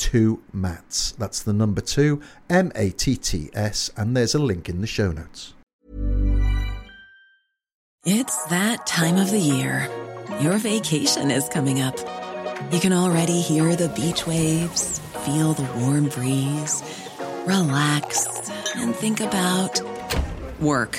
two matts. That's the number two, M A T T S, and there's a link in the show notes. It's that time of the year. Your vacation is coming up. You can already hear the beach waves, feel the warm breeze, relax, and think about work.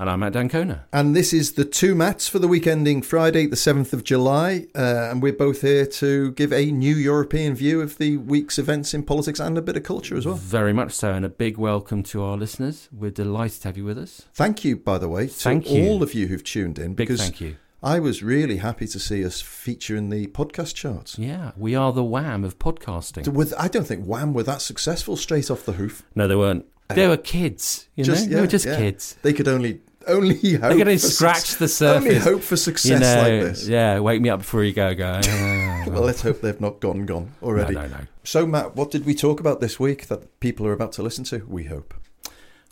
And I'm Matt d'Ancona. And this is the two matts for the week ending Friday, the 7th of July. Uh, and we're both here to give a new European view of the week's events in politics and a bit of culture as well. Very much so, and a big welcome to our listeners. We're delighted to have you with us. Thank you, by the way, to Thank you. all of you who've tuned in Big because thank you. I was really happy to see us feature in the podcast charts. Yeah, we are the wham of podcasting. With, I don't think Wham were that successful straight off the hoof. No, they weren't. They were kids, you know? they were just yeah. kids. They could only only hope They could only for scratch suc- the surface. Only hope for success you know, like this. Yeah, wake me up before you go, go. "Ah." Well, let's hope they've not gone gone already. No, no, no. So, Matt, what did we talk about this week that people are about to listen to? We hope.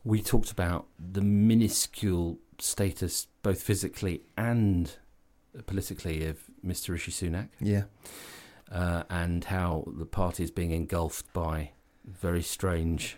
we talked about the minuscule status, both physically and politically, of Mr. Rishi Sunak, Yeah. uh, and how the party is being engulfed by very strange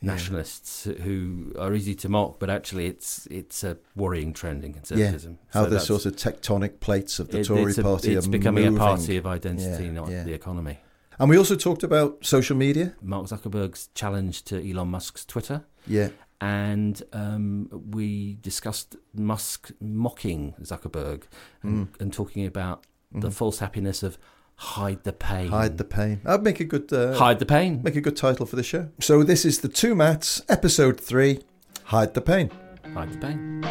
Yeah. nationalists who are easy to mock, but actually it's it's a worrying trend in conservatism. How So the sort of tectonic plates of the it- Tory it's a- party it's are becoming moving. a party of identity, Yeah, not yeah. the economy. And we also talked about social media. Mark Zuckerberg's challenge to Elon Musk's Twitter. Yeah. and um, we discussed Musk mocking Zuckerberg and, and talking about the false happiness of hide the pain. Hide the pain. That'd make a good uh, hide the pain. make a good title for the show. So this is the two matts, episode three. Hide the pain. Hide the pain.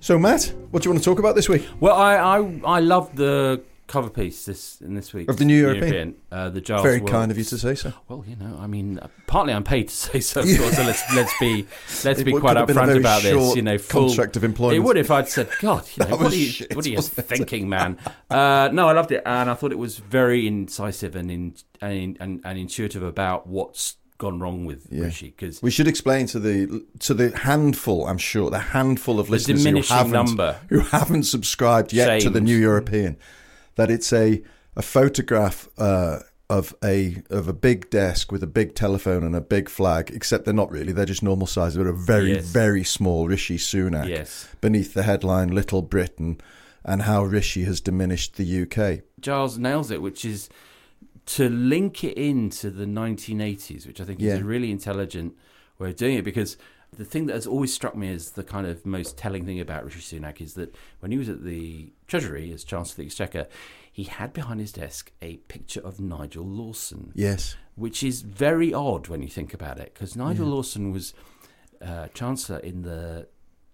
So Matt, what do you want to talk about this week? Well, I I, I love the cover piece this in this week Of the New European? uh, the Giles Very Wilkes. kind of you to say so. Well, you know, I mean, uh, partly I'm paid to say so. Of course, so let's let's be let's It be quite upfront about this. You know, full contract of employment. It would if I'd said, God, you know, what are you shit, what are you it? thinking, man? Uh, no, I loved it, and I thought it was very incisive and in, and, and and intuitive about what's gone wrong with Yeah. Rishi because We should explain to the to the handful, I'm sure, the handful of listeners who haven't, number. who haven't subscribed yet to the New European, that it's a a photograph uh, of a of a big desk with a big telephone and a big flag, except they're not really; they're just normal size. They're a very Yes. very small Rishi Sunak yes, beneath the headline "Little Britain" and how Rishi has diminished the UK. Giles nails it, which is to link it into the 1980s, which I think Yeah. is a really intelligent way of doing it. Because the thing that has always struck me as the kind of most telling thing about Rishi Sunak is that when he was at the Treasury as Chancellor of the Exchequer, he had behind his desk a picture of Nigel Lawson, Yes, which is very odd when you think about it, because Nigel Lawson was uh, chancellor in the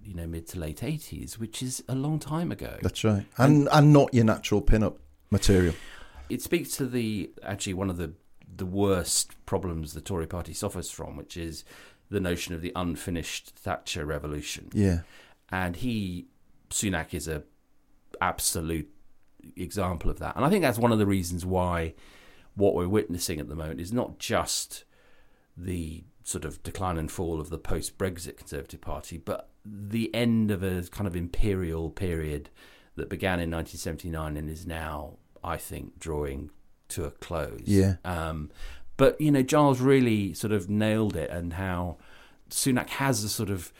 you know mid to late eighties, which is a long time ago. That's right. And and not your natural pin-up material. It speaks to the actually one of the the worst problems the Tory party suffers from, which is the notion of the unfinished Thatcher revolution. Yeah. And he Sunak is a absolute example of that. And I think that's one of the reasons why what we're witnessing at the moment is not just the sort of decline and fall of the post Brexit Conservative Party, but the end of a kind of imperial period that began in 1979 and is now, I think, drawing to a close. Yeah. Um, but, you know, Giles really sort of nailed it and how Sunak has a sort of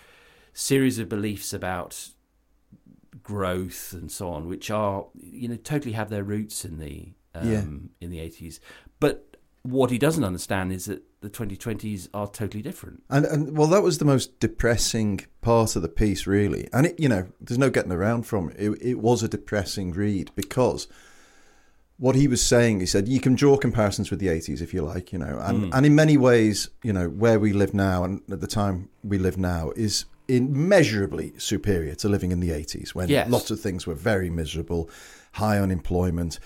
series of beliefs about growth and so on, which are, you know, totally have their roots in the um, Yeah. in the 80s. But what he doesn't understand is that the 2020s are totally different. And, and well, that was the most depressing part of the piece, really. And it, you know, there's no getting around from it. It, it was a depressing read because what he was saying, he said, you can draw comparisons with the 80s if you like, you know, and, hmm. and in many ways, you know, where we live now and at the time we live now is immeasurably superior to living in the 80s when Yes. lots of things were very miserable, high unemployment,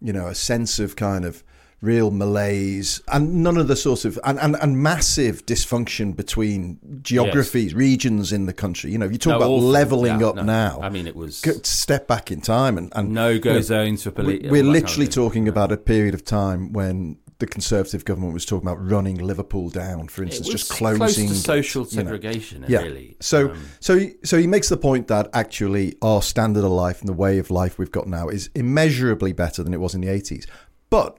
you know, a sense of kind of real malaise and none of the sort of and, and, and massive dysfunction between geographies, regions in the country. You know, you talk No, about awful. leveling Yeah, up no. now. I mean, it was step back in time and, and no go you know, zones for police. We're literally talking about a period of time when the Conservative government was talking about running Liverpool down, for instance, just closing social you know. segregation. Yeah. Really. So, Um, so, he- so he makes the point that actually our standard of life and the way of life we've got now is immeasurably better than it was in the eighties. But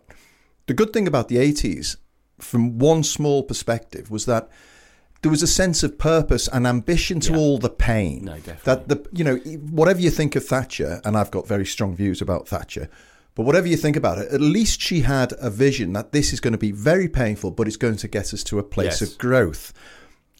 the good thing about the eighties, from one small perspective, was that there was a sense of purpose and ambition to Yeah. all the pain. No, definitely. That the you know whatever you think of Thatcher, and I've got very strong views about Thatcher. But whatever you think about it, at least she had a vision that this is going to be very painful, but it's going to get us to a place Yes. of growth.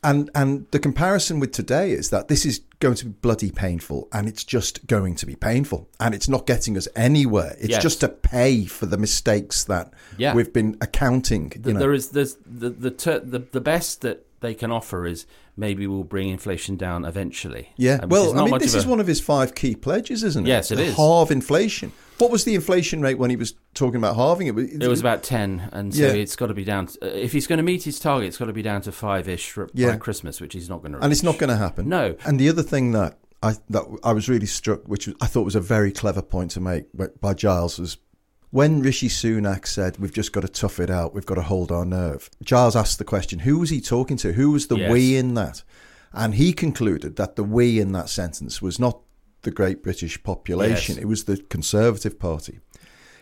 And and the comparison with today is that this is going to be bloody painful, and it's just going to be painful, and it's not getting us anywhere. It's Yes. just to pay for the mistakes that Yeah. we've been accounting. th- You know, there is there's the the, ter- the the best that they can offer is maybe we'll bring inflation down eventually. yeah. Well, I mean, this of is one of his five key pledges, isn't it? Yes, it The is. Halve inflation. What was the inflation rate when he was talking about halving it? It was about ten, and so Yeah. it's got to be down. To, uh, if he's going to meet his target, it's got to be down to five ish by Yeah. Christmas, which he's not going to. and it's not going to happen. No. And the other thing that I that I was really struck, which I thought was a very clever point to make by Giles, was when Rishi Sunak said, "We've just got to tough it out. We've got to hold our nerve." Giles asked the question, "Who was he talking to? Who was the Yes. we in that?" And he concluded that the we in that sentence was not the great British population; Yes. it was the Conservative Party.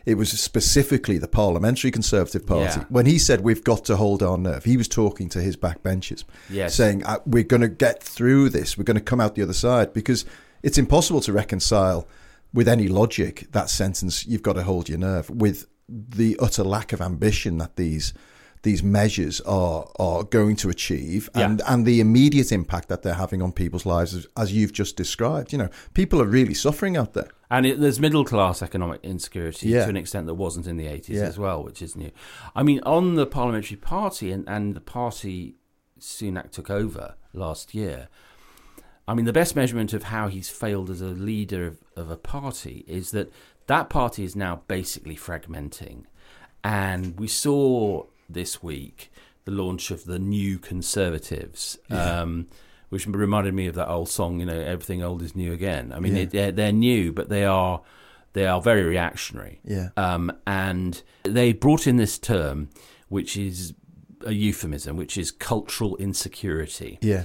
It was specifically the Parliamentary Conservative Party. Yeah. When he said we've got to hold our nerve, he was talking to his backbenchers, Yes. saying uh, we're going to get through this. We're going to come out the other side because it's impossible to reconcile with any logic that sentence. You've got to hold your nerve with the utter lack of ambition that these these measures are are going to achieve Yeah. and and the immediate impact that they're having on people's lives as, as you've just described you know people are really suffering out there And it, there's middle class economic insecurity Yeah. to an extent that wasn't in the 80s Yeah. as well, which is new. I mean, on the parliamentary party and, and the party Sunak took over last year, I mean, the best measurement of how he's failed as a leader of, of a party is that that party is now basically fragmenting. And we saw this week the launch of the New Conservatives, um, which reminded me of that old song, you know, "Everything Old Is New Again." I mean, Yeah. they're, they're new, but they are they are very reactionary. Yeah. Um, and they brought in this term, which is a euphemism, which is cultural insecurity yeah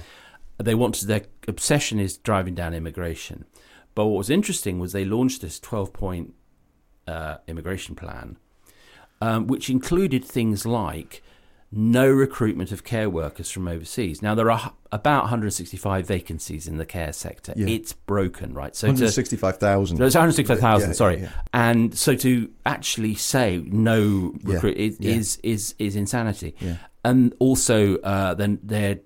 they wanted their obsession is driving down immigration. But what was interesting was they launched this 12 point uh, immigration plan, um, which included things like no recruitment of care workers from overseas. Now, there are about 165 vacancies in the care sector. Yeah. It's broken, right? So 165,000 no, it's 165,000. Yeah, sorry, yeah. and so to actually say no recruit is, is is is insanity. And also, uh, then they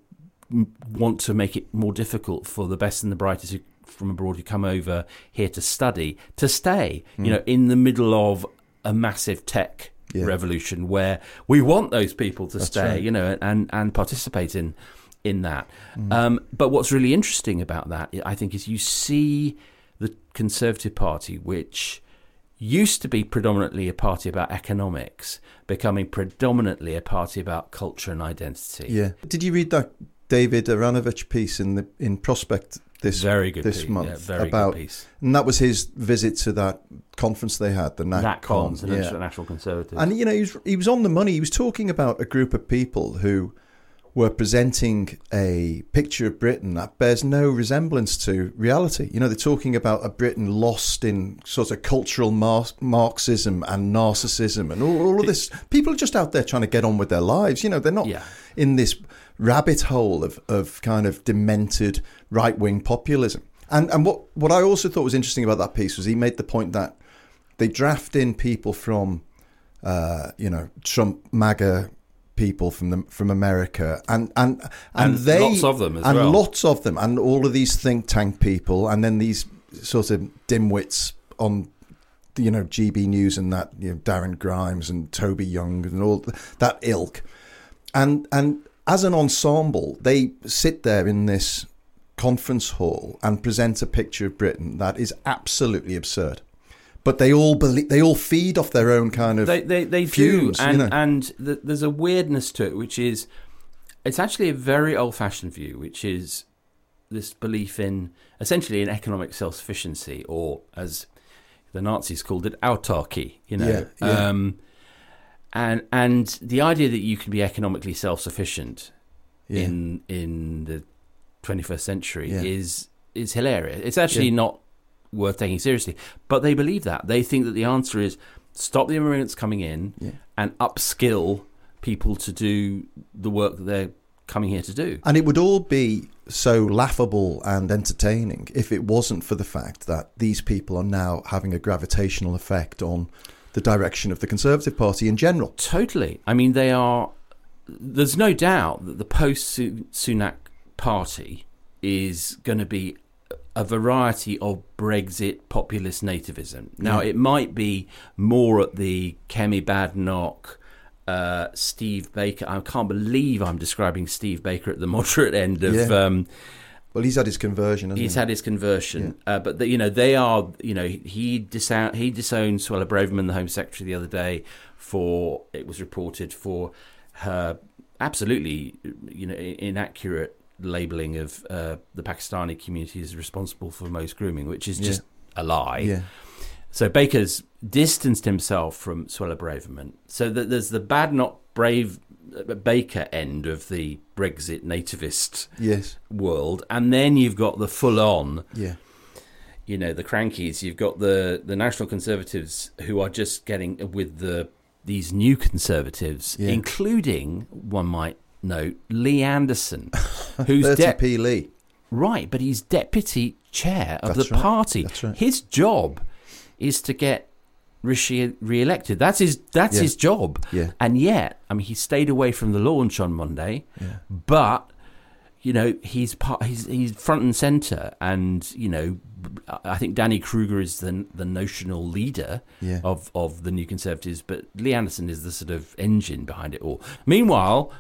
want to make it more difficult for the best and the brightest who, from abroad who come over here to study to stay. Hmm. You know, in the middle of a massive tech Yeah. revolution where we want those people to stay. right. You know, and and participate in in that. Um, but what's really interesting about that, I think, is you see the Conservative Party, which used to be predominantly a party about economics, becoming predominantly a party about culture and identity. Yeah. Did you read that David Aaronovitch piece in the in Prospect this Very good this piece. month Yeah, very about good piece. and that was his visit to that conference they had, the NatCon. NatCons, the yeah. National Conservatives. And you know, he was he was on the money. He was talking about a group of people who were presenting a picture of Britain that bears no resemblance to reality. You know, they're talking about a Britain lost in sort of cultural mar- Marxism and narcissism and all, all of this. People are just out there trying to get on with their lives. You know, they're not Yeah. in this rabbit hole of, of kind of demented right wing populism. And and what, what I also thought was interesting about that piece was he made the point that they draft in people from uh, you know Trump MAGA people from the from America and and and, And they lots of them as and well. lots of them and all of these think tank people and then these sort of dimwits on you know GB News and that you know Darren Grimes and Toby Young and all that ilk and and as an ensemble they sit there in this conference hall and present a picture of Britain that is absolutely absurd but they all believe they all feed off their own kind of they they, they do, fumes, you and know. and th- there's a weirdness to it, which is it's actually a very old-fashioned view, which is this belief in essentially in economic self-sufficiency, or as the Nazis called it, autarky. You know, Yeah, yeah. Um, and and the idea that you can be economically self-sufficient Yeah. in in the 21st century Yeah. is is hilarious. It's actually Yeah. not worth taking seriously, but they believe that they think that the answer is stop the immigrants coming in and upskill people to do the work that they're coming here to do. And it would all be so laughable and entertaining if it wasn't for the fact that these people are now having a gravitational effect on the direction of the Conservative Party in general. Totally. I mean, they are. There's no doubt that the post Sunak party is going to be a variety of Brexit populist nativism. Now, Yeah. it might be more at the Kemi Badenoch, uh, Steve Baker. I can't believe I'm describing Steve Baker at the moderate end of. Yeah. Um, Well, he's had his conversion, hasn't He's he? had his conversion, uh, but the, you know they are. You know he disowned he disowned Suella Braverman, the Home Secretary, the other day for it was reported for her absolutely you know inaccurate labelling of uh, the Pakistani community as responsible for most grooming, which is just a lie. yeah. So Baker's distanced himself from Suella Braverman. So that there's the bad, not brave Baker end of the Brexit nativist Yes. world, and then you've got the full-on, Yeah. you know, the crankies. You've got the the National Conservatives who are just getting with the these new Conservatives, Yeah. including one might note Lee Anderson, who's 30 de- P. Lee. right, but he's deputy chair of That's the right. party. That's right. His job is to get Rishi re-elected. That's his. That's Yeah. his job. Yeah. And yet, I mean, he stayed away from the launch on Monday, Yeah. but you know he's part. He's he's front and center, and you know, I think Danny Kruger is the the notional leader Yeah. of of the New Conservatives, but Lee Anderson is the sort of engine behind it all. Meanwhile.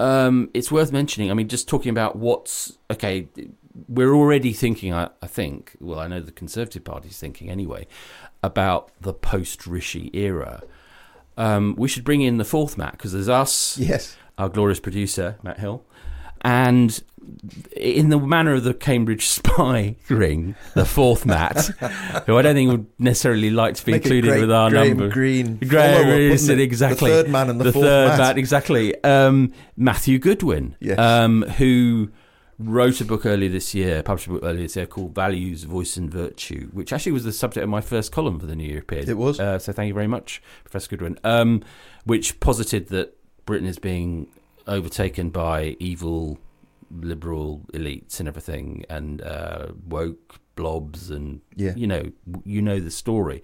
Um, it's worth mentioning. I mean, just talking about what's okay. We're already thinking. I, I think. Well, I know the Conservative Party's thinking anyway about the post Rishi era. Um, we should bring in the fourth Matt because there's us, Yes. our glorious producer Matt Hill, and in the manner of the Cambridge spy ring, the fourth Matt, who I don't think would necessarily like to be Make included great with our Graham number. Greene, Graham follow-up, is it it? exactly The third man and the fourth third Matt. Matt, exactly. Um, Matthew Goodwin, Yes. um, who wrote a book earlier this year, published a book earlier this year called Values, Voice and Virtue, which actually was the subject of my first column for the New European. It was. Uh, so thank you very much, Professor Goodwin. Um, which posited that Britain is being overtaken by evil liberal elites and everything, and uh, woke blobs, and Yeah. you know, you know the story,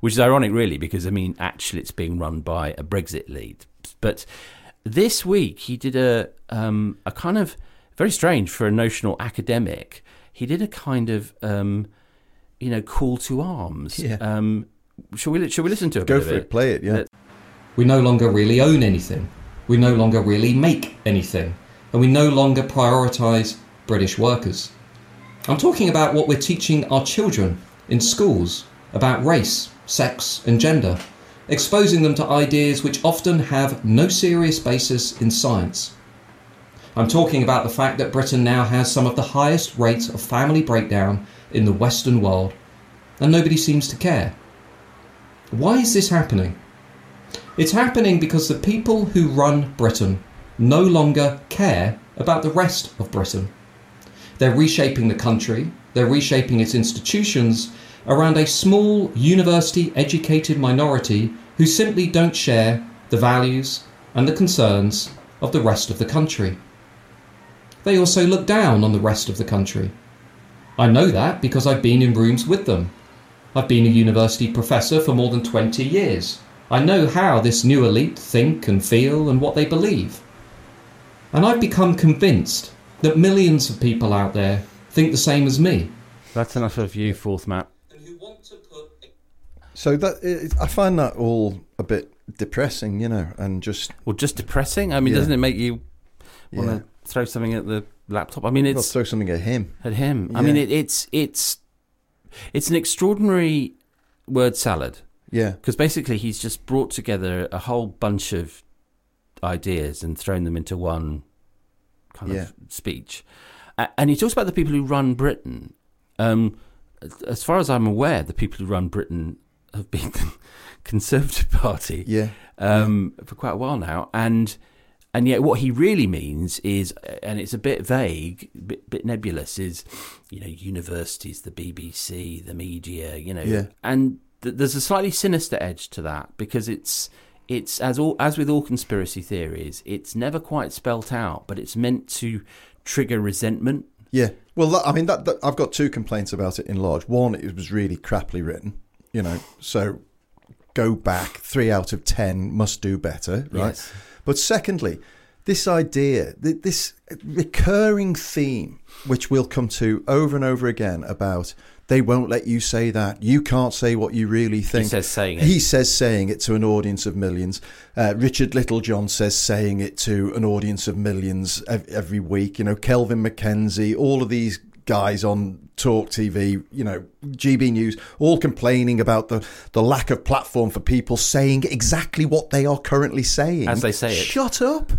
which is ironic, really, because I mean, actually, it's being run by a Brexit lead. But this week, he did a um, a kind of very strange for a notional academic. He did a kind of um, you know call to arms. Yeah. Um, shall we shall we listen to it? Go bit for of it. Play it. Yeah. We no longer really own anything. We no longer really make anything. and we no longer prioritise British workers. I'm talking about what we're teaching our children in schools about race, sex, and gender, exposing them to ideas which often have no serious basis in science. I'm talking about the fact that Britain now has some of the highest rates of family breakdown in the Western world, and nobody seems to care. Why is this happening? It's happening because the people who run Britain no longer care about the rest of Britain. They're reshaping the country, they're reshaping its institutions around a small university educated minority who simply don't share the values and the concerns of the rest of the country. They also look down on the rest of the country. I know that because I've been in rooms with them. I've been a university professor for more than 20 years. I know how this new elite think and feel and what they believe. And I've become convinced that millions of people out there think the same as me. That's enough of you, fourth Matt. So that it, I find that all a bit depressing, you know, and just Well, just depressing. I mean, Yeah. doesn't it make you want Yeah. Throw something at the laptop? I mean, it's throw something at him. at him. I mean, it, it's it's it's an extraordinary word salad Yeah, because basically he's just brought together a whole bunch of ideas and thrown them into one kind Yeah. of speech. And he talks about the people who run Britain. Um, as far as I'm aware, the people who run Britain have been the Conservative Party yeah, um, for quite a while now, and and yet what he really means is, uh, and it's a bit vague, bit, bit nebulous, is you know universities, the BBC, the media, you know, Yeah. and th- there's a slightly sinister edge to that because it's it's as all as with all conspiracy theories, it's never quite spelt out, but it's meant to trigger resentment. yeah. Well, that, I mean, that, that I've got two complaints about it in large. One, it was really crappily written, you know. So go back. Three out of ten must do better, right? Yes. But secondly, this idea, this recurring theme, which we'll come to over and over again about they won't let you say that. You can't say what you really think. He says saying it. He says saying it to an audience of millions. Uh, Richard Littlejohn says saying it to an audience of millions every week. You know, Kelvin MacKenzie, all of these guys on Talk TV, you know, GB News, all complaining about the, the lack of platform for people saying exactly what they are currently saying. As they say it. Shut up.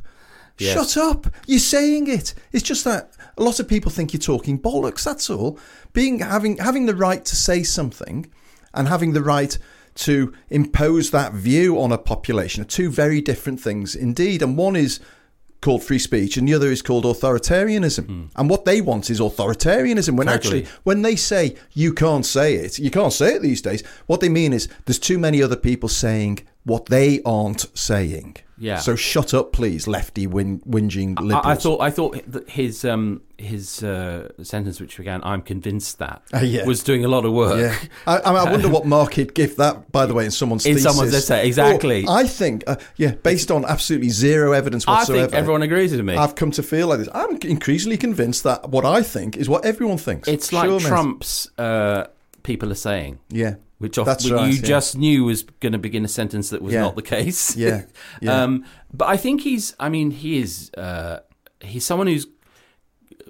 Yes. Shut up. You're saying it. It's just that a lot of people think you're talking bollocks, that's all. Being having having the right to say something and having the right to impose that view on a population are two very different things indeed. And one is called free speech and the other is called authoritarianism. Hmm. And what they want is authoritarianism when Totally. actually when they say you can't say it, you can't say it these days. What they mean is there's too many other people saying what they aren't saying. Yeah. So shut up, please, lefty whin- whinging liberals. I, I thought I thought that his um, his uh, sentence, which began, "I'm convinced that," Uh, yeah. was doing a lot of work. Yeah, I, I, I wonder what mark he'd give that. By the way, in someone's In thesis. someone's essay, exactly. Well, I think, uh, yeah, based on absolutely zero evidence whatsoever. I think everyone agrees with me. I've come to feel like this. I'm increasingly convinced that what I think is what everyone thinks. it's like Sure. Trump's uh, people are saying, Yeah, which off, right, you yeah. just knew was going to begin a sentence that was Yeah. not the case. Yeah, yeah. um, but I think he's. I mean, he is. Uh, he's someone who's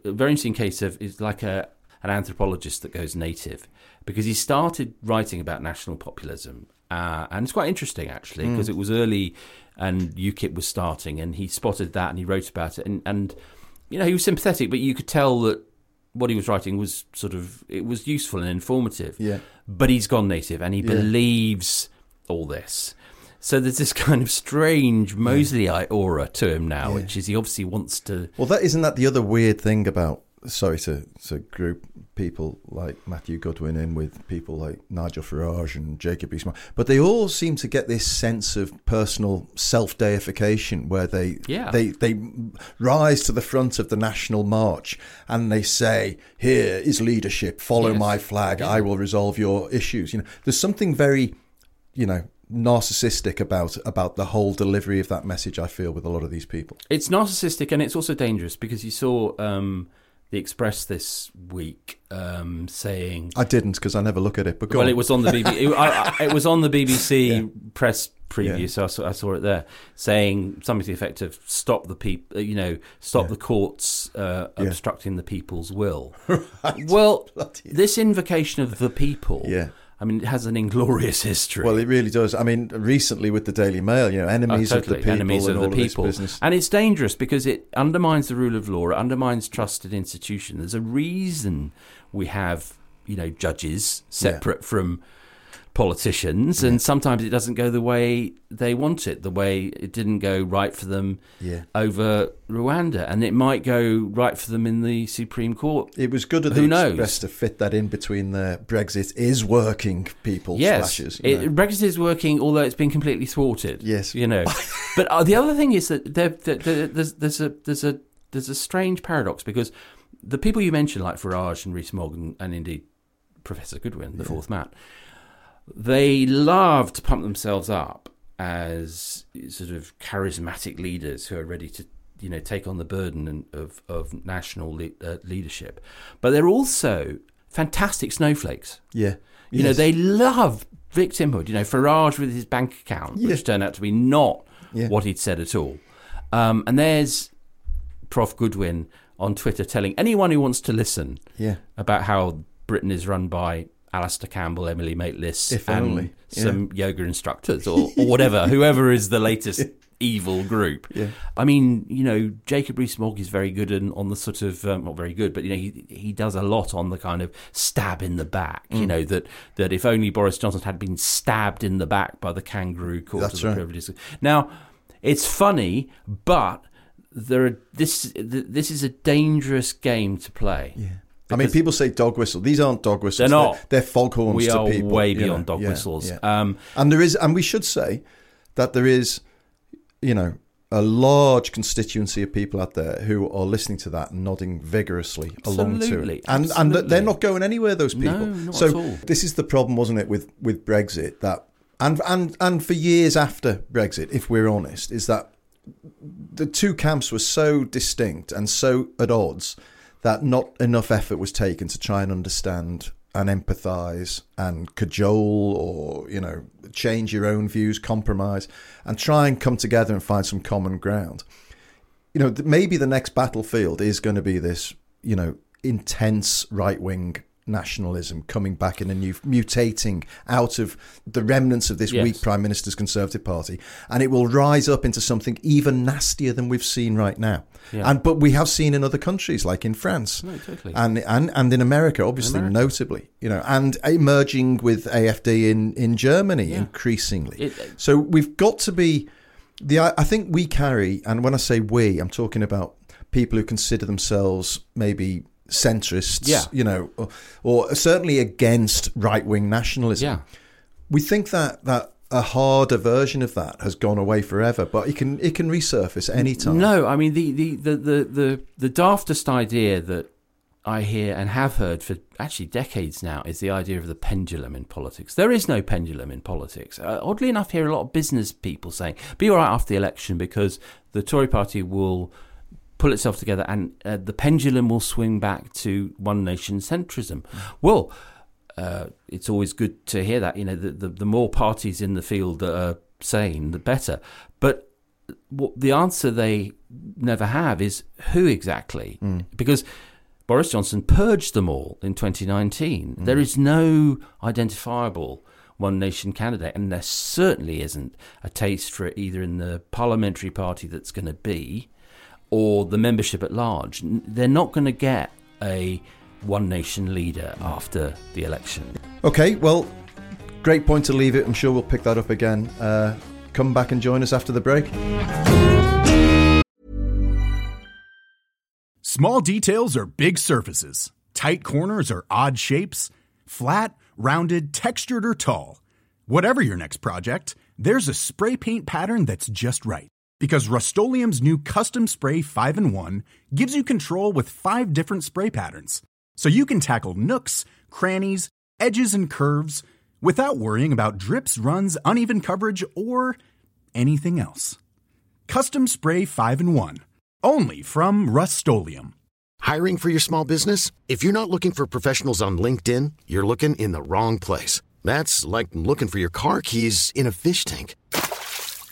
a very interesting case of is like a an anthropologist that goes native because he started writing about national populism, uh, and it's quite interesting actually Hmm. because it was early and UKIP was starting, and he spotted that and he wrote about it, and, and you know he was sympathetic, but you could tell that what he was writing was sort of it was useful and informative. Yeah. But he's gone native and he Yeah. believes all this. So there's this kind of strange Mosleyite aura to him now, which is he obviously wants to. Well, that isn't that the other weird thing about sorry to to group people like Matthew Goodwin in with people like Nigel Farage and Jacob Rees-Mogg, but they all seem to get this sense of personal self deification where they Yeah. they they rise to the front of the national march and they say, "Here is leadership. Follow Yes. my flag. I will resolve your issues." You know, there's something very, you know. Narcissistic about about the whole delivery of that message. I feel with a lot of these people. It's narcissistic and it's also dangerous because you saw um, the Express this week um, saying I didn't because I never look at it. But go well, on. it was on the BBC. It, I, I, it was on the BBC Yeah. press preview, Yeah. so I saw, I saw it there, saying something to the effect of "Stop the people," you know, stop Yeah. the courts uh, obstructing the people's will. Well, this invocation of the people, Yeah. I mean, it has an inglorious history. Well, it really does. I mean, recently with the Daily Mail, you know, Uh, enemies of the people enemies and of all the of this people, business. and it's dangerous because it undermines the rule of law. It undermines trusted institutions. There's a reason we have, you know, judges separate from politicians, and sometimes it doesn't go the way they want it. The way it didn't go right for them Yeah. over Rwanda, and it might go right for them in the Supreme Court. It was good of Who the knows? Express to fit that in between the Brexit is working people Yes, splashes. you it. Brexit is working, although it's been completely thwarted. Yes. you know. but uh, the other thing is that there, there, there, there's there's a there's a there's a strange paradox because the people you mentioned, like Farage and Rees-Mogg, and, and indeed Professor Goodwin, the fourth Matt, they love to pump themselves up as sort of charismatic leaders who are ready to you know take on the burden of of national le- uh, leadership, but they're also fantastic snowflakes. yeah. You know, they love victimhood. You know, Farage with his bank account, Yeah. which turned out to be not Yeah. what he'd said at all. Um, and there's Prof. Goodwin on Twitter telling anyone who wants to listen Yeah. about how Britain is run by Alastair Campbell, Emily Maitlis, If and only, yeah. some yoga instructors or, or whatever, whoever is the latest evil group. Yeah. I mean, you know, Jacob Rees-Mogg is very good in, on the sort of um, not very good, but you know, he he does a lot on the kind of stab in the back. You Mm. know that that if only Boris Johnson had been stabbed in the back by the kangaroo court That's of the right. privileges. Now, it's funny, but there are, this this is a dangerous game to play. Yeah. I mean, people say dog whistle. These aren't dog whistles. They're not. They're, foghorns we to are people. way beyond know. dog Yeah, whistles. yeah. Um, And there is, and we should say that there is, you know, a large constituency of people out there who are listening to that and nodding vigorously along to Absolutely, it, and and they're not going anywhere. Those people. No, so this is the problem, wasn't it, with with Brexit? That and and and for years after Brexit, if we're honest, is that the two camps were so distinct and so at odds that not enough effort was taken to try and understand and empathize and cajole or you know change your own views compromise and try and come together and find some common ground. You know maybe the next battlefield is going to be this you know intense right wing nationalism coming back in a new mutating out of the remnants of this Yes. weak prime minister's conservative party and it will rise up into something even nastier than we've seen right now Yeah. and but we have seen in other countries like in France No, totally. and and and in America obviously America. notably you know and emerging with AFD in in Germany Yeah. increasingly It- uh, so we've got to be the I think we carry and when I say we I'm talking about people who consider themselves maybe centrists Yeah. you know or, or certainly against right-wing nationalism yeah. we think that that a harder version of that has gone away forever but it can it can resurface anytime No, I mean the, the, the, the, the, the daftest idea that I hear and have heard for actually decades now is the idea of the pendulum in politics. There is no pendulum in politics. Uh, oddly enough, I hear a lot of business people saying, "Be all right after the election because the Tory Party will." Pull itself together, and uh, the pendulum will swing back to one nation centrism. Well, uh, it's always good to hear that. You know, the, the, the more parties in the field that are sane, the better. But what the answer they never have is who exactly, because Boris Johnson purged them all in 2019. There is no identifiable one nation candidate, and there certainly isn't a taste for it either in the parliamentary party that's going to be or the membership at large. They're not going to get a one nation leader after the election. Okay, well, great point to leave it. I'm sure we'll pick that up again. Uh, come back and join us after the break. Small details are big surfaces. Tight corners are odd shapes. Flat, rounded, textured, or tall. Whatever your next project, there's a spray paint pattern that's just right. Because Rust new Custom Spray 5 in 1 gives you control with five different spray patterns. So you can tackle nooks, crannies, edges, and curves without worrying about drips, runs, uneven coverage, or anything else. Custom Spray 5 in 1. Only from Rust Hiring for your small business? If you're not looking for professionals on LinkedIn, you're looking in the wrong place. That's like looking for your car keys in a fish tank.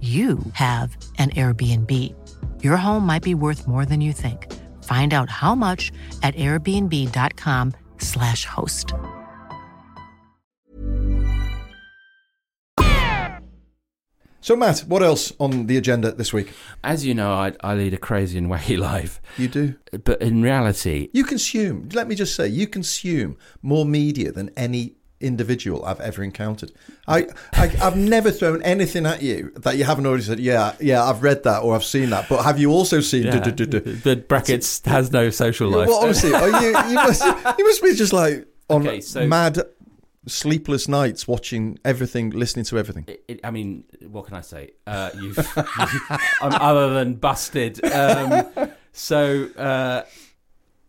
you have an Airbnb. Your home might be worth more than you think. Find out how much at airbnb.com/slash host. So, Matt, what else on the agenda this week? As you know, I, I lead a crazy and wacky life. You do? But in reality, You consume, let me just say, you consume more media than any individual I've ever encountered. I, I I've never thrown anything at you that you haven't already said. Yeah, yeah, I've read that or I've seen that. But have you also seen? yeah, duh, duh, duh, duh? the brackets has no social life. Well, honestly, are you, you must you must be just like on Okay, so- mad, sleepless nights, watching everything, listening to everything. It- it- I mean, what can I say? Uh, you've um, other than busted. Um, so uh,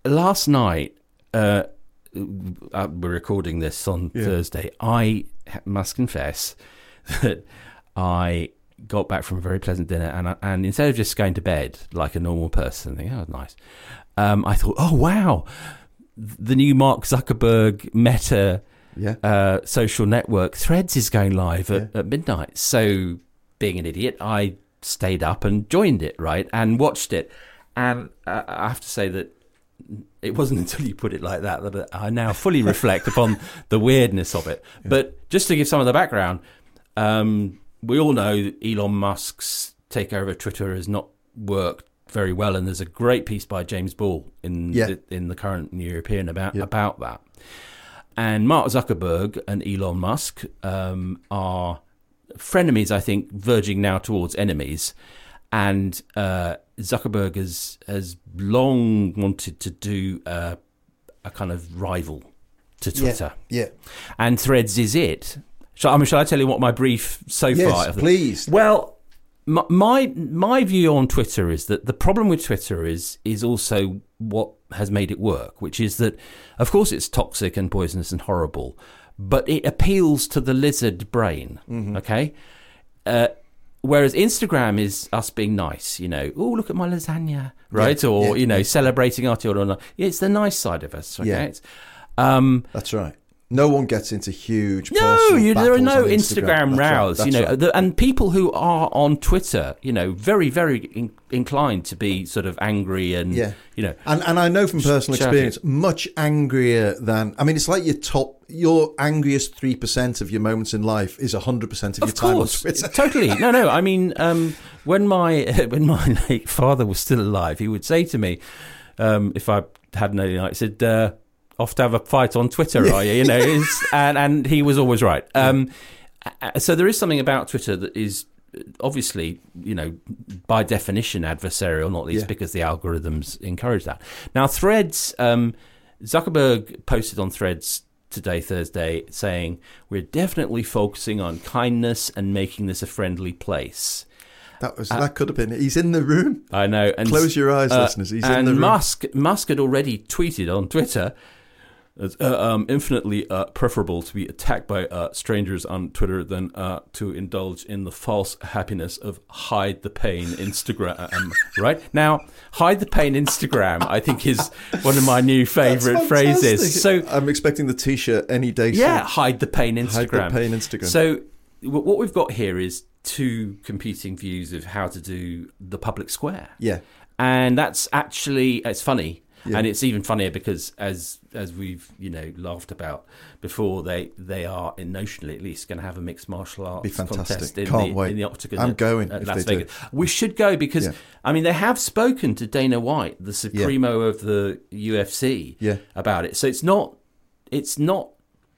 last night, uh, we're recording this on Yeah. Thursday. I must confess that I got back from a very pleasant dinner, and I, and instead of just going to bed like a normal person, thinking, "Oh, nice," um, I thought, "Oh, wow." The new Mark Zuckerberg Meta Yeah. uh, social network Threads is going live at, at midnight. So, being an idiot, I stayed up and joined it, right, and watched it. And uh, I have to say that it wasn't until you put it like that that I now fully reflect upon the weirdness of it. But just to give some of the background, um, we all know Elon Musk's takeover of Twitter has not worked very well, and there's a great piece by James Ball in Yeah. the, in the current New European about Yeah. about that. And Mark Zuckerberg and Elon Musk um, are frenemies, I think, verging now towards enemies. And uh, Zuckerberg has has long wanted to do uh, a kind of rival to Twitter, Yeah. and Threads is it. Shall, I mean, shall I tell you what my brief so Yes, far? please. Well, my, my my view on Twitter is that the problem with Twitter is is also what has made it work, which is that, of course, it's toxic and poisonous and horrible, but it appeals to the lizard brain. Okay. Uh, Whereas Instagram is us being nice, you know, oh, look at my lasagna, right? Yeah, or, yeah, you know, yeah. celebrating our children. It's the nice side of us, okay? Yeah. Um, That's right. No one gets into huge. no, you, there are no on Instagram, That's right, rows, you know, right. the, and people who are on Twitter, you know, very, very in, inclined to be sort of angry and, Yeah. you know, And and I know from personal experience, much angrier than I mean, it's like your top, your angriest three percent of your moments in life is hundred percent of, your of time course, on Twitter. totally. No, no. I mean, um, when my when my late father was still alive, he would say to me, um, if I had no night, he said, uh, "Off to have a fight on Twitter, are you?" You know, it's, and and he was always right. Um, so there is something about Twitter that is obviously, you know, by definition adversarial, not least Yeah. because the algorithms encourage that. Now, Threads, um, Zuckerberg posted on Threads today, Thursday, saying, We're definitely focusing on kindness and making this a friendly place. That was uh, that could have been. He's in the room. I know. And Close your eyes, uh, listeners. He's in the room. Musk, Musk had already tweeted on Twitter. It's uh, um, infinitely uh, preferable to be attacked by uh, strangers on Twitter than uh, to indulge in the false happiness of hide the pain Instagram. right now, hide the pain Instagram. I think is one of my new favorite phrases. So I'm expecting the T-shirt any day. yeah, soon. hide the pain Instagram. Hide the pain Instagram. So w- what we've got here is two competing views of how to do the public square. Yeah. and that's actually it's funny. Yeah. And it's even funnier because, as as we've you know laughed about before, they they are in notionally at least going to have a mixed martial arts Be fantastic. contest in Can't the wait. in the octagon. I'm at- going at Las they do. Vegas. We should go because Yeah. I mean they have spoken to Dana White, the supremo of the UFC, Yeah. about it. So it's not it's not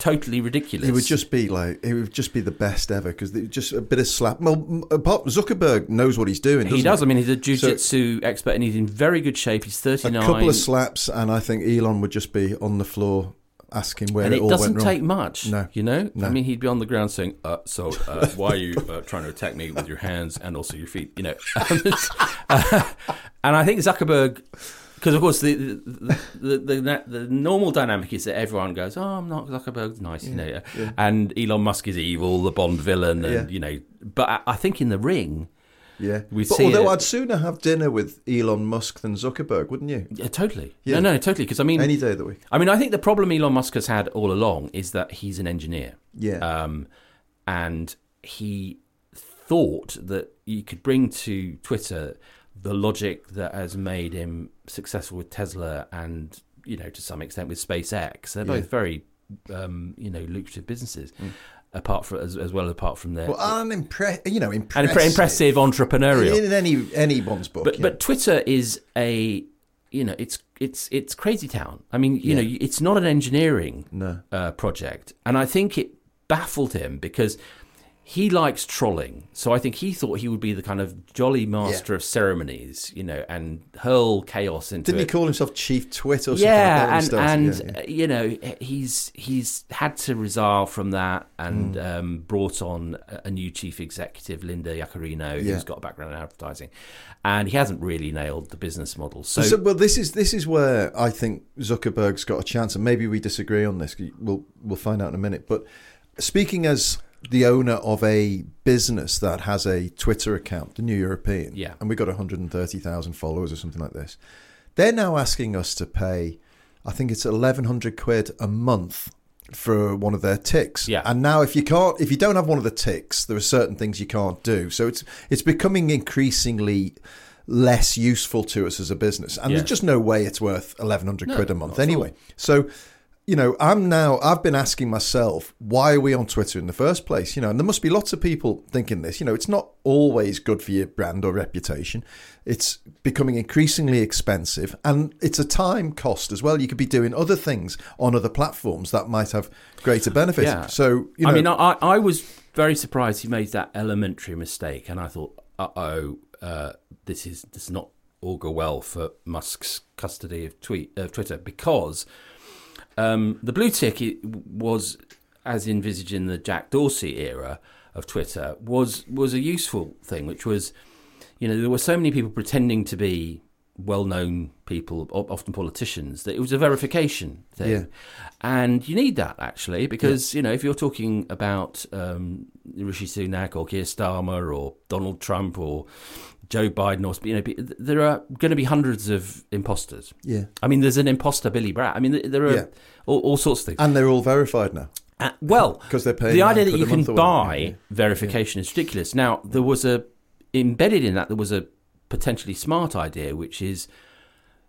totally ridiculous. It would just be like it would just be the best ever because just a bit of slap. Well, apart Zuckerberg knows what he's doing. He does. He I mean, he's a So- jiu-jitsu expert, and he's in very good shape. He's thirty nine. a couple of slaps, and I think Elon would just be on the floor asking where and it, it all doesn't take much. No, you know. No. I mean, he'd be on the ground saying, uh, "So, uh, why are you uh, trying to attack me with your hands and also your feet?" You know. And I think Zuckerberg, because of course the the, the the the normal dynamic is that everyone goes, "Oh, I'm not Zuckerberg's nice," you know, yeah. and Elon Musk is evil, the Bond villain, and Yeah. you know. But I, I think in the ring, yeah. we But see although it- I'd sooner have dinner with Elon Musk than Zuckerberg, wouldn't you? Yeah, totally. Yeah. No, no, totally. Because I mean, Any day of the week. I mean, I think the problem Elon Musk has had all along is that he's an engineer. Yeah. Um, and he thought that you could bring to Twitter the logic that has made him successful with Tesla and, you know, to some extent with SpaceX. They're Yeah. both very, um, you know, lucrative businesses. Apart from as, as well as apart from their Well, and impre- you know, and impressive. impre- impressive entrepreneurial. in any anyone's book. But yeah. but Twitter is a you know it's it's it's crazy town. I mean you Yeah. know it's not an engineering No. uh, project, and I think it baffled him because he likes trolling. So I think he thought he would be the kind of jolly master of ceremonies, you know, and hurl chaos into didn't he call himself Chief Twit or something? like that yeah, and and Yeah, yeah. uh, you know he's he's had to resign from that and Mm. um, brought on a new chief executive, Linda Yaccarino, Yeah. who's got a background in advertising, and he hasn't really nailed the business model. So, So, well, this is this is where I think Zuckerberg's got a chance, and maybe we disagree on this. We'll we'll find out in a minute. But speaking as the owner of a business that has a Twitter account, the New European, Yeah. and we got 130,000 followers or something like this, they're now asking us to pay, I think it's 1,100 quid a month for one of their ticks. Yeah. And now if you can't, if you don't have one of the ticks, there are certain things you can't do. So it's it's becoming increasingly less useful to us as a business. And Yeah. there's just no way it's worth 1100 No, quid a month anyway. So, you know, I'm now, I've been asking myself, why are we on Twitter in the first place? You know, and there must be lots of people thinking this. You know, it's not always good for your brand or reputation. It's becoming increasingly expensive and it's a time cost as well. You could be doing other things on other platforms that might have greater benefit. Yeah. So, you know, I mean, I, I was very surprised he made that elementary mistake, and I thought, uh oh, uh, this is does not augur well for Musk's custody of tweet of Twitter because um, the blue tick was, as envisaged in the Jack Dorsey era of Twitter, was was a useful thing, which was, you know, there were so many people pretending to be well-known people, often politicians, that it was a verification thing. Yeah. And you need that actually, because you know if you're talking about um, Rishi Sunak or Keir Starmer or Donald Trump or Joe Biden or you know there are going to be hundreds of imposters. Yeah. I mean there's an imposter Billy Bragg. I mean there- are Yeah. all, all sorts of things. and they're all verified now. Uh, well, 'Cause they're paying the idea that you can month or whatever, buy yeah. verification is ridiculous. Now there was a embedded in that there was a potentially smart idea, which is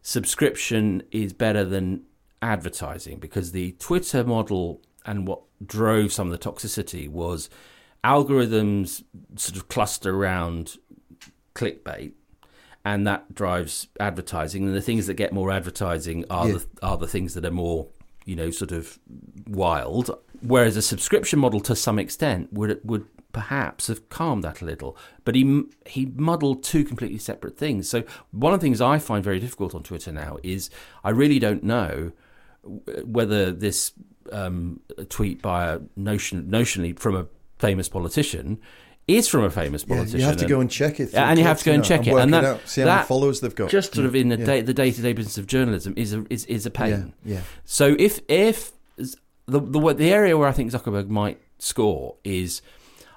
subscription is better than advertising because the Twitter model and what drove some of the toxicity was algorithms sort of cluster around clickbait and that drives advertising. And the things that get more advertising are Yeah. the are the things that are more you know sort of wild. Whereas a subscription model to some extent would would perhaps have calmed that a little. But he he muddled two completely separate things. So one of the things i find very difficult on twitter now is i really don't know whether this um, tweet by a notion notionally from a famous politician is from a famous Yeah, politician. you have to go and check it. And you have to go and check it, and that, out, see how many that followers they've got. Just sort of in the Yeah. day, the day-to-day business of journalism is a is, is a pain. Yeah, yeah. So if if the the the area where I think Zuckerberg might score is,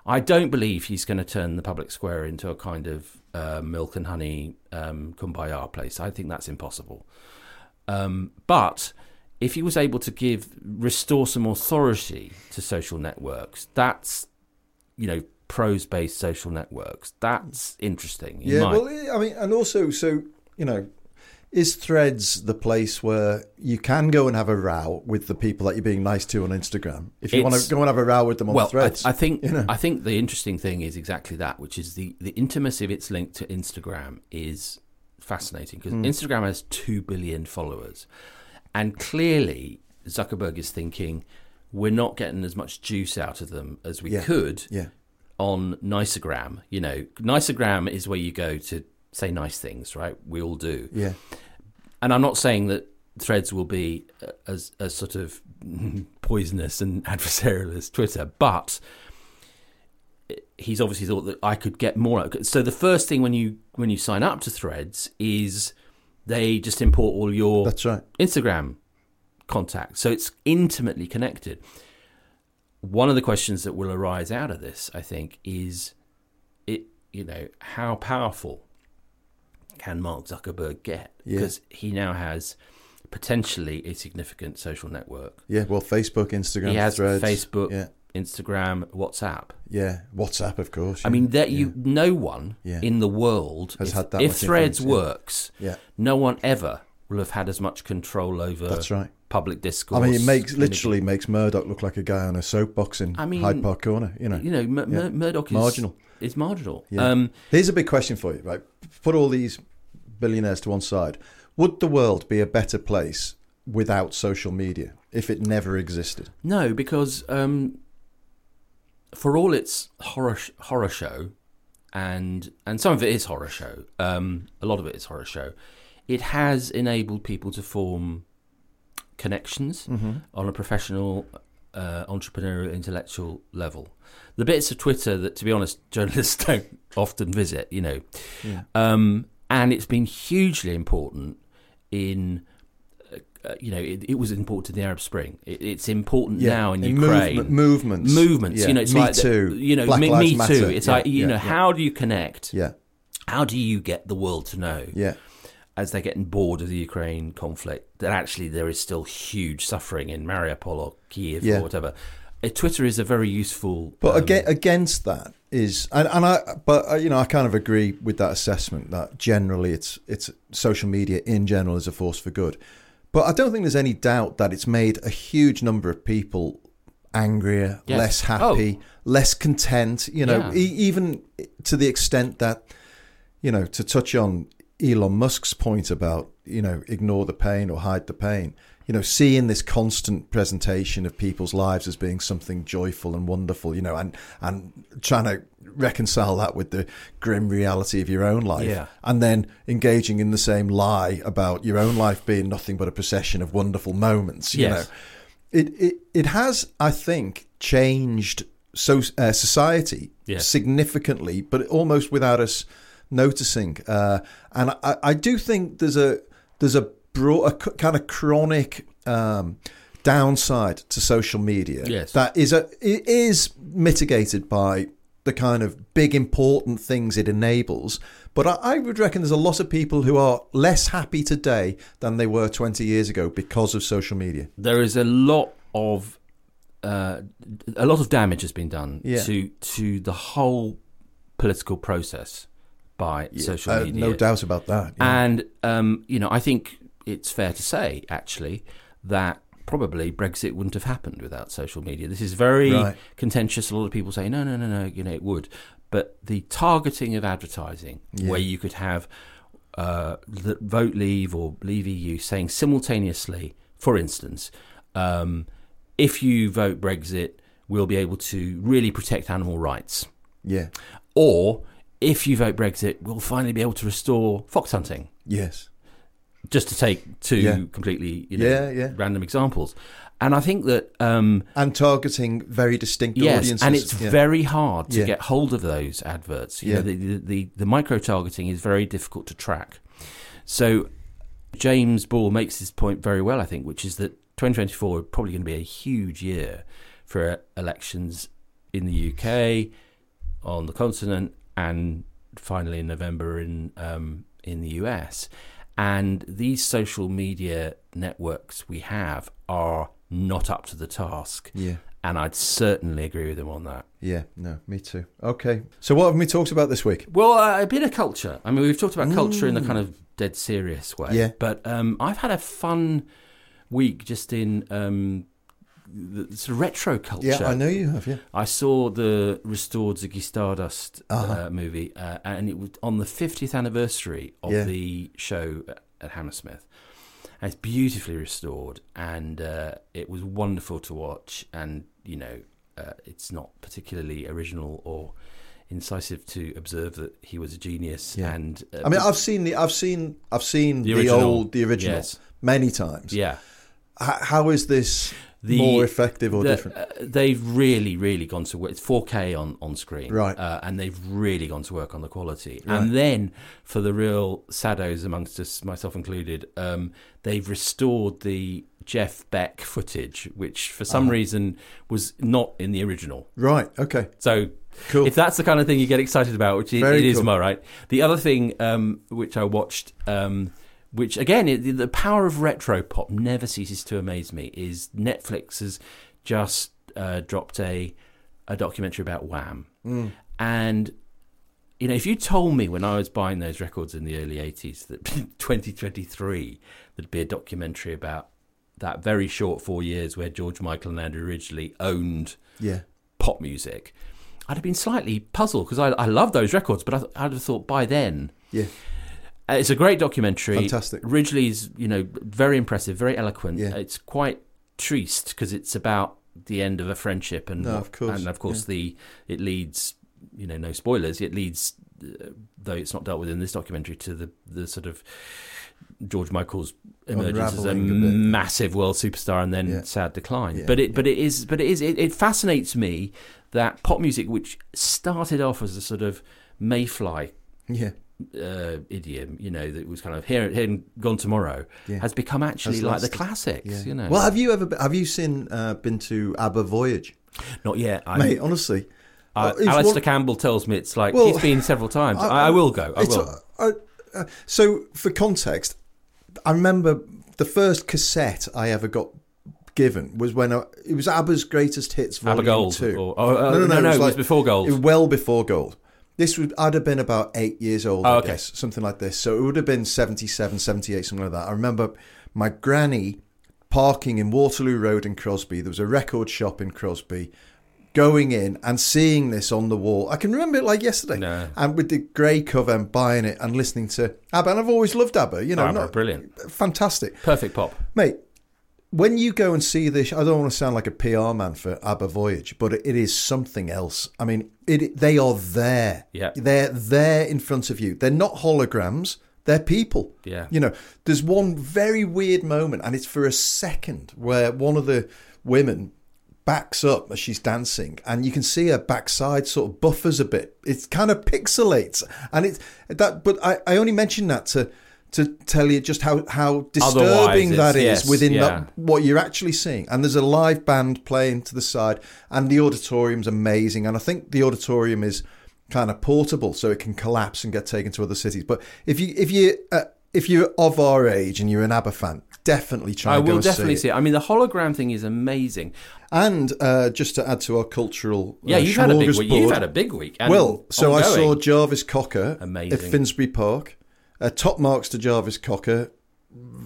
I don't believe he's going to turn the public square into a kind of uh, milk and honey um, kumbaya place. I think that's impossible. Um, but if he was able to give restore some authority to social networks, that's you know pros based social networks. That's interesting. He Yeah, might- well, I mean, and also, so you know, is Threads the place where you can go and have a row with the people that you're being nice to on Instagram? If you want to go and have a row with them on well, Threads, I, I think you know. I think the interesting thing is exactly that, which is the the intimacy of its link to Instagram is fascinating because Mm. Instagram has two billion followers, and clearly Zuckerberg is thinking we're not getting as much juice out of them as we Yeah. could Yeah. On Nicegram. You know, Nicegram is where you go to say nice things, right? We all do. Yeah. And I'm not saying that threads will be uh, as as sort of poisonous and adversarial as Twitter, but he's obviously thought that I could get more. So the first thing when you when you sign up to Threads is they just import all your That's right. Instagram contacts. So it's intimately connected. One of the questions that will arise out of this, I think, is it you know how powerful can Mark Zuckerberg get Yeah. because he now has potentially a significant social network. yeah, well, Facebook, Instagram, he has Threads, Facebook, yeah, Instagram, WhatsApp. yeah, WhatsApp, of course. I mean, that yeah. you no one Yeah. in the world Has if, had that if Threads yeah. works, Yeah. no one ever will have had as much control over That's right. public discourse. I mean, it makes literally makes Murdoch look like a guy on a soapbox in I mean, Hyde Park Corner. You know, you know, M- Yeah. Murdoch is marginal. Is marginal. Yeah. Um, Here's a big question for you, right? Put all these billionaires to one side. Would the world be a better place without social media if it never existed? No, because um, for all its horror sh- horror show, and and some of it is horror show, um, a lot of it is horror show. It has enabled people to form connections Mhm. on a professional, uh, entrepreneurial, intellectual level. The bits of Twitter that, to be honest, journalists don't often visit, you know, Yeah. um, and it's been hugely important in uh, you know, it, it was important in the Arab Spring. It, it's important Yeah, now in, in Ukraine. movement- movements. movements. Yeah. You know, it's Me like the- Too, You know, Black me, me Matter. too. It's like you know, how do you connect? Yeah. How do you get the world to know? Yeah. As they're getting bored of the Ukraine conflict, that actually there is still huge suffering in Mariupol or Kiev Yeah. or whatever. Uh, Twitter is a very useful. But um, aga against that is, and, and I, but uh, you know, I kind of agree with that assessment that generally it's it's social media in general is a force for good. But I don't think there's any doubt that it's made a huge number of people angrier, Yes. less happy, Oh. less content. You know, Yeah. e- even to the extent that, you know, to touch on Elon Musk's point about you know ignore the pain or hide the pain. You know, seeing this constant presentation of people's lives as being something joyful and wonderful, you know, and and trying to reconcile that with the grim reality of your own life, Yeah. and then engaging in the same lie about your own life being nothing but a procession of wonderful moments. You Yes. know, it it it has, I think, changed so uh, society Yes. significantly, but almost without us noticing. Uh, and I, I do think there's a there's a broad, a kind of chronic um, downside to social media Yes. that is a it is mitigated by the kind of big important things it enables. But I, I would reckon there's a lot of people who are less happy today than they were 20 years ago because of social media. there is a lot of uh, a lot of damage has been done Yeah. to to the whole political process by social Uh, media. no doubt about that. yeah. And um, you know, I think it's fair to say actually that probably Brexit wouldn't have happened without social media. This is very Right. contentious. A lot of people say no, no, no, no. You know, it would. But the targeting of advertising, Yeah. where you could have uh, the vote leave or leave EU saying simultaneously, for instance, um, if you vote Brexit, we'll be able to really protect animal rights. yeah. Or if you vote Brexit, we'll finally be able to restore fox hunting. Yes. just to take two Yeah. completely you know, Yeah, yeah. random examples. And I think that um, and targeting very distinct yes, audiences. and it's very hard to get hold of those adverts. You Yeah. know, the, the, the, the micro targeting is very difficult to track. So James Ball makes this point very well, I think, which is that 2024 is probably going to be a huge year for elections in the UK, on the continent, and finally in November in um, in the US. And these social media networks we have are not up to the task. Yeah. And I'd certainly agree with him on that. Yeah, no, me too. Okay. So what have we talked about this week? Well, uh, a bit of culture. I mean, we've talked about culture in the kind of dead serious way. Yeah. But um, I've had a fun week just in um, the sort of retro culture. Yeah, I know you have, yeah. I saw the restored Ziggy Stardust Uh-huh. uh, movie, uh, and it was on the 50th anniversary of Yeah. the show at- Hammersmith. And it's beautifully restored, and uh, it was wonderful to watch. And you know, uh, it's not particularly original or incisive to observe that he was a genius. Yeah. And uh, I mean, I've seen the, I've seen, I've seen The the, old, the original yes. many times. yeah. H- how is this The- more effective or the- different? uh, they've really, really gone to work. It's 4K on, on screen, Right. Uh, and they've really gone to work on the quality. Right. And then for the real saddos amongst us, myself included, um, they've restored the Jeff Beck footage, which for some Uh-huh. reason was not in the original. Right. Okay. So. Cool. If that's the kind of thing you get excited about, which it, it is, cool. Mo, right? The other thing um, which I watched, um, which again, it, the power of retro pop never ceases to amaze me, is Netflix has just uh, dropped a a documentary about Wham, Mm. and you know, if you told me when I was buying those records in the early '80s that 2023 there'd be a documentary about that very short four years where George Michael and Andrew Ridgeley owned Yeah. pop music, I'd have been slightly puzzled because I, I love those records, but I, I'd have thought by then. Yeah. Uh, It's a great documentary. Fantastic. Ridgeley's, you know, very impressive, very eloquent. Yeah. It's quite triste because it's about the end of a friendship, and No, of course, and of course the it leads, you know, no spoilers. It leads, uh, though it's not dealt with in this documentary, to the the sort of George Michael's emergence as a a massive world superstar and then Yeah. sad decline. Yeah, But it but it is but it is it, it fascinates me that pop music, which started off as a sort of mayfly Yeah. Uh, idiom, you know, that was kind of here, here and gone tomorrow, Yeah. has become actually Has like the classics. Yeah. You know, Well, have you ever been, have you seen uh, been to ABBA Voyage, not yet. I, mate? Honestly, I, Uh, it's Alastair one- Campbell tells me it's like Well, he's been several times. I, I will go. I will. uh, uh, uh, so, for context, I remember the first cassette I ever got given was when I, it was ABBA's Greatest Hits ABBA Gold, Two. or- oh, oh, no, no, it was before Gold. It was well before Gold. This would I'd have been about eight years old, Oh, I okay. guess, something like this. So it would have been 77, 78, something like that. I remember my granny parking in Waterloo Road in Crosby. There was a record shop in Crosby. Going in and seeing this on the wall, I can remember it like yesterday. No. And with the grey cover and buying it and listening to ABBA, and I've always loved ABBA. You know, oh, ABBA, not- brilliant. fantastic, Perfect pop. mate. When you go and see this, I don't want to sound like a PR man for ABBA Voyage, but it is something else. I mean, it they are there. Yeah. they're there in front of you. They're not holograms. They're people. Yeah. You know, there's one very weird moment, and it's for a second where one of the women backs up as she's dancing, and you can see her backside sort of buffers a bit. It kind of pixelates, and it's that. But I, I only mention that to to tell you just how how disturbing that is yes, within yeah. that what you're actually seeing. And there's a live band playing to the side, and the auditorium's amazing. And I think the auditorium is kind of portable, so it can collapse and get taken to other cities. But if you if you uh, if you're of our age and you're an ABBA fan, definitely try. I will definitely see see it. it. I mean, the hologram thing is amazing. And uh, just to add to our cultural, Yeah, uh, you've had a big week. You've had a big week. well, so I saw. Jarvis Cocker at Finsbury Park. Uh, top marks to Jarvis Cocker,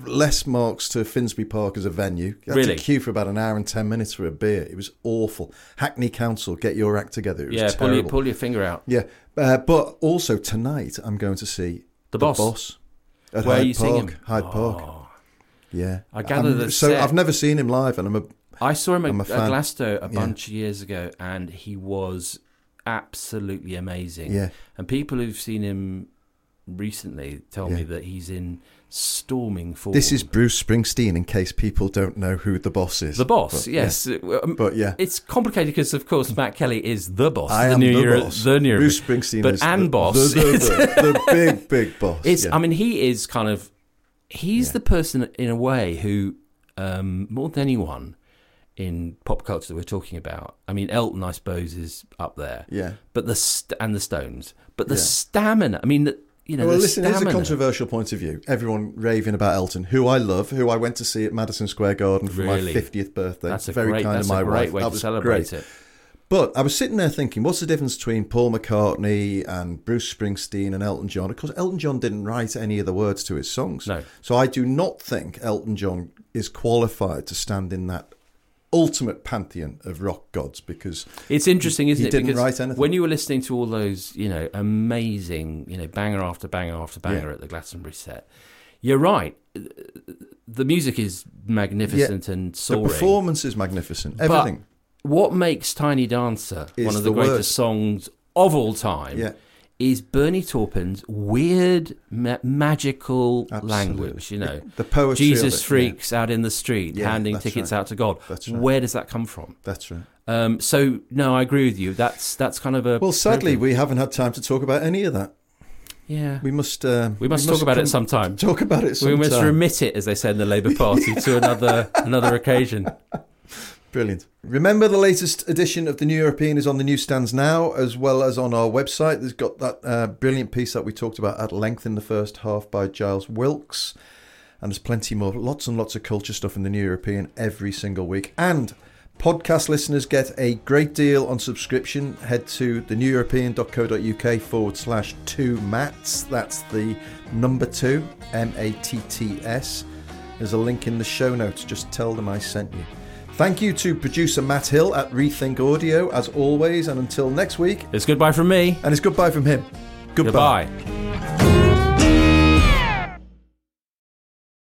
less marks to Finsbury Park as a venue. You had Really? to queue for about an hour and ten minutes for a beer. It was awful. Hackney Council, get your act together. It was yeah, pull your, pull your finger out. Yeah, uh, but also tonight I'm going to see The Boss. at Where are Hyde you seeing Park. him? Hyde Oh. Park. Yeah, I gather that. so. set- I've never seen him live, and I'm a I saw him at, I'm at. Glasgow a Yeah. bunch of years ago, and he was absolutely amazing. Yeah. And people who've seen him recently tell Yeah. me that he's in storming form. This is Bruce Springsteen, in case people don't know who the boss is. the boss. But, yes, yeah. Uh, um, But yeah, It's complicated because, of course, Matt Kelly is the boss. I the am new the Euro- boss. the new Bruce Springsteen but is and the, boss. the, the, the, big, big boss. It's. yeah. I mean, he is kind of. He's Yeah. the person in a way who, um, more than anyone, in pop culture that we're talking about. I mean, Elton, I suppose, is up there. yeah. But the st- and the Stones, but the stamina. I mean, the, you know, well, listen, here's a controversial point of view. Everyone raving about Elton, who I love, who I went to see at Madison Square Garden for Really? my 50th birthday. That's a very great. kind of my a great wife. way that to was celebrate great. it. But I was sitting there thinking, what's the difference between Paul McCartney and Bruce Springsteen and Elton John? Of course, Elton John didn't write any of the words to his songs. No. So I do not think Elton John is qualified to stand in that ultimate pantheon of rock gods because It's interesting, isn't he it? didn't because write anything. when you were listening to all those, you know, amazing, you know, banger after banger after banger Yeah. at the Glastonbury set, you're right. The music is magnificent and the performance is magnificent. But Everything. what makes Tiny Dancer Is one of the, the greatest songs of all time Yeah. Is Bernie Taupin's weird, ma- magical Absolutely. language. You know, The poetry of Jesus it, yeah. freaks out in the street, Yeah, handing tickets right. out to God. That's right. Where does that come from? That's right. Um, so no, I agree with you. That's that's kind of a Well, sadly, we haven't had time to talk about any of that. yeah. We must. Uh, We must talk about it sometime. Talk about it We must remit it, as they say in the Labour Party, to another another occasion. Brilliant. Remember, the latest edition of the New European is on the newsstands now, as well as on our website. There's got that uh, brilliant piece that we talked about at length in the first half by Giles Wilkes. And there's plenty more, lots and lots of culture stuff in the New European every single week. And podcast listeners get a great deal on subscription. Head to theneweuropean.co.uk forward slash two matts. That's the number two, M A T T S. There's a link in the show notes. Just tell them I sent you. Thank you to producer Matt Hill at Rethink Audio, as always. And until next week, It's goodbye from me. and it's goodbye from him. Goodbye. Goodbye.